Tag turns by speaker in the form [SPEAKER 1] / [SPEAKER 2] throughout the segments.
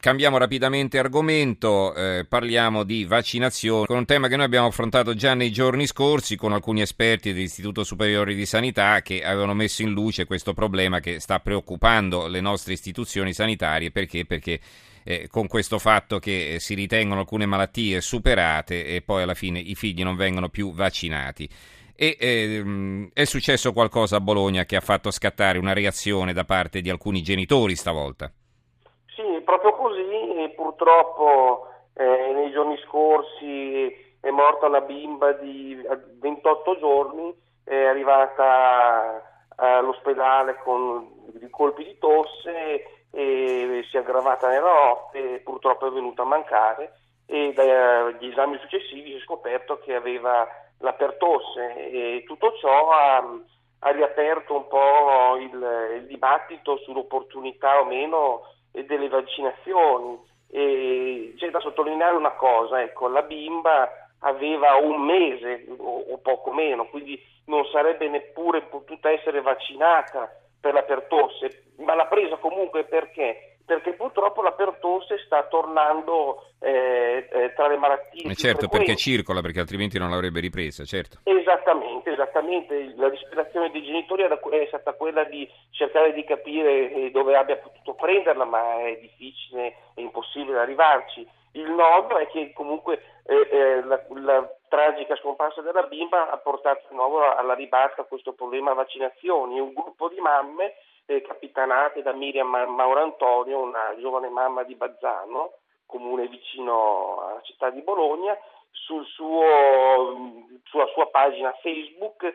[SPEAKER 1] Cambiamo rapidamente argomento, eh, parliamo di vaccinazione, con un tema che noi abbiamo affrontato già nei giorni scorsi con alcuni esperti dell'Istituto Superiore di Sanità che avevano messo in luce questo problema che sta preoccupando le nostre istituzioni sanitarie. Perché, perché eh, con questo fatto che si ritengono alcune malattie superate e poi alla fine i figli non vengono più vaccinati. E ehm, è successo qualcosa a Bologna che ha fatto scattare una reazione da parte di alcuni genitori stavolta
[SPEAKER 2] proprio così, purtroppo eh, nei giorni scorsi è morta una bimba di 28 giorni, è arrivata all'ospedale con colpi di tosse e si è aggravata nella notte e purtroppo è venuta a mancare e dagli esami successivi si è scoperto che aveva la pertosse e tutto ciò ha, ha riaperto un po' il, il dibattito sull'opportunità o meno e delle vaccinazioni. E c'è da sottolineare una cosa, ecco, la bimba aveva un mese o, o poco meno, quindi non sarebbe neppure potuta essere vaccinata per la pertosse, ma l'ha presa comunque perché? Perché purtroppo la pertosse sta tornando eh, eh, tra le malattie.
[SPEAKER 1] Eh certo, perché circola, perché altrimenti non l'avrebbe ripresa, certo.
[SPEAKER 2] Esattamente, esattamente. La disperazione dei genitori è stata quella di cercare di capire eh, dove abbia potuto prenderla, ma è difficile, è impossibile arrivarci. Il nodo è che comunque eh, eh, la, la, tragica scomparsa della bimba ha portato di nuovo alla ribalta questo problema vaccinazioni. Un gruppo di mamme eh, capitanate da Miriam Maurantonio, una giovane mamma di Bazzano, comune vicino alla città di Bologna, sul suo, sua pagina Facebook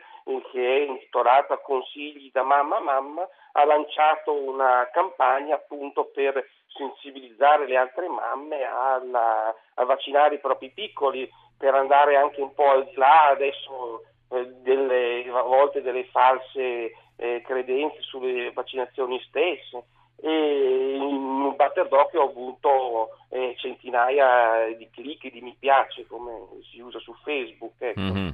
[SPEAKER 2] che è intitolata Consigli da mamma a mamma ha lanciato una campagna appunto per sensibilizzare le altre mamme alla, a vaccinare i propri piccoli per andare anche un po' al di là adesso eh, delle, a volte delle false eh, credenze sulle vaccinazioni stesse e in un batter d'occhio ho avuto eh, centinaia di click di mi piace come si usa su Facebook. Ecco. Mm-hmm.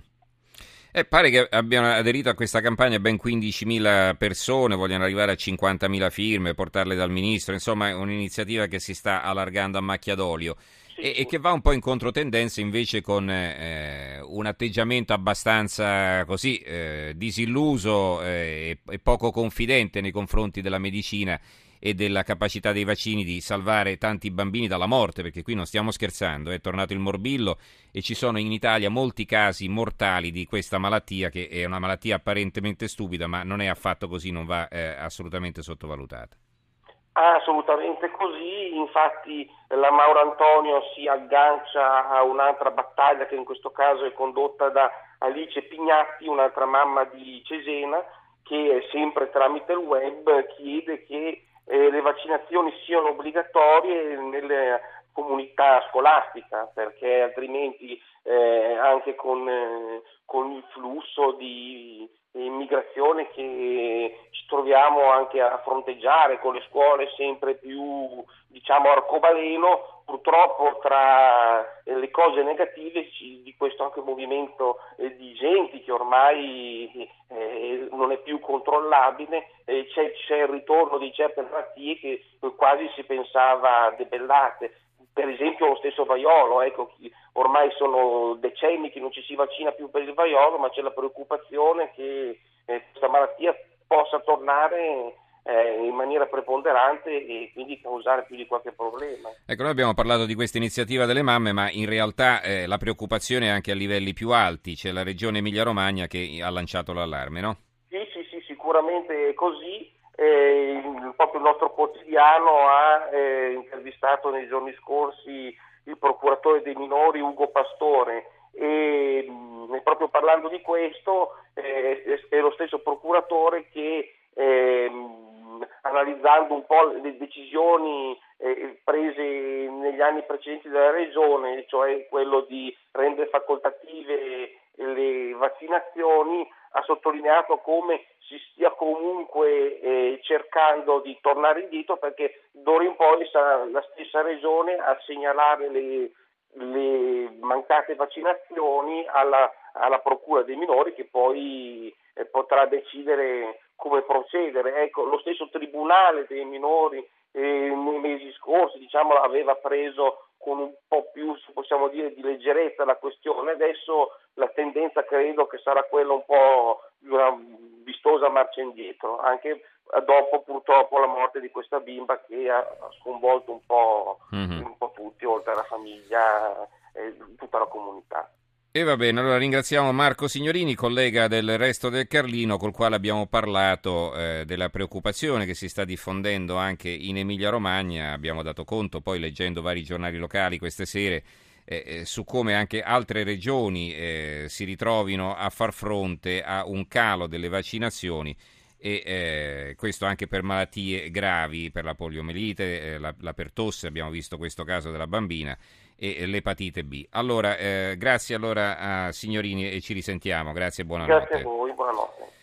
[SPEAKER 1] Eh, pare che abbiano aderito a questa campagna ben 15.000 persone, vogliono arrivare a 50.000 firme, portarle dal ministro, insomma è un'iniziativa che si sta allargando a macchia d'olio. E, e, che va un po' in controtendenza invece con eh, un atteggiamento abbastanza così eh, disilluso eh, e poco confidente nei confronti della medicina e della capacità dei vaccini di salvare tanti bambini dalla morte, perché qui non stiamo scherzando, è tornato il morbillo e ci sono in Italia molti casi mortali di questa malattia, che è una malattia apparentemente stupida, ma non è affatto così, non va eh, assolutamente sottovalutata.
[SPEAKER 2] Assolutamente così, infatti la Mauro Antonio si aggancia a un'altra battaglia che in questo caso è condotta da Alice Pignatti, un'altra mamma di Cesena, che sempre tramite il web chiede che eh, le vaccinazioni siano obbligatorie nelle comunità scolastica perché altrimenti eh, anche con, eh, con, il flusso di immigrazione che ci troviamo anche a fronteggiare con le scuole sempre più diciamo arcobaleno purtroppo tra le cose negative di questo anche movimento eh, di gente che ormai eh, non è più controllabile eh, c'è, c'è il ritorno di certe malattie che quasi si pensava debellate. Per esempio lo stesso vaiolo, ecco, ormai sono decenni che non ci si vaccina più per il vaiolo, ma c'è la preoccupazione che eh, questa malattia possa tornare eh, in maniera preponderante e quindi causare più di qualche problema.
[SPEAKER 1] Ecco, noi abbiamo parlato di questa iniziativa delle mamme, ma in realtà eh, la preoccupazione è anche a livelli più alti, c'è la regione Emilia-Romagna che ha lanciato l'allarme, no?
[SPEAKER 2] Sì, sì, sì, sicuramente è così eh, proprio il nostro quotidiano ha eh, intervistato nei giorni scorsi il procuratore dei minori Ugo Pastore e mh, proprio parlando di questo eh, è lo stesso procuratore che analizzando un po' le decisioni eh, prese negli anni precedenti dalla Regione, cioè quello di rendere facoltative le vaccinazioni, ha sottolineato come si stia comunque eh, cercando di tornare indietro perché d'ora in poi sarà la stessa regione a segnalare le, le mancate vaccinazioni alla, alla, procura dei minori che poi eh, potrà decidere come procedere. Ecco, lo stesso tribunale dei minori eh, nei mesi scorsi diciamo, aveva preso con un po' più, possiamo dire, di leggerezza la questione, adesso la tendenza credo che sarà quella un po' di una vistosa marcia indietro, anche dopo purtroppo la morte di questa bimba che ha sconvolto un po', mm-hmm. un po tutti, oltre alla famiglia e tutta la comunità.
[SPEAKER 1] E va bene, allora ringraziamo Marco Signorini, collega del Resto del Carlino, col quale abbiamo parlato eh, della preoccupazione che si sta diffondendo anche in Emilia-Romagna. Abbiamo dato conto, poi leggendo vari giornali locali queste sere, eh, eh su come anche altre regioni eh, si ritrovino a far fronte a un calo delle vaccinazioni e eh, questo anche per malattie gravi, per la poliomelite, eh, la, la pertosse, abbiamo visto questo caso della bambina e l'epatite B. Allora, eh, grazie allora a Signorini e ci risentiamo. Grazie e buonanotte.
[SPEAKER 2] Grazie a voi, buonanotte.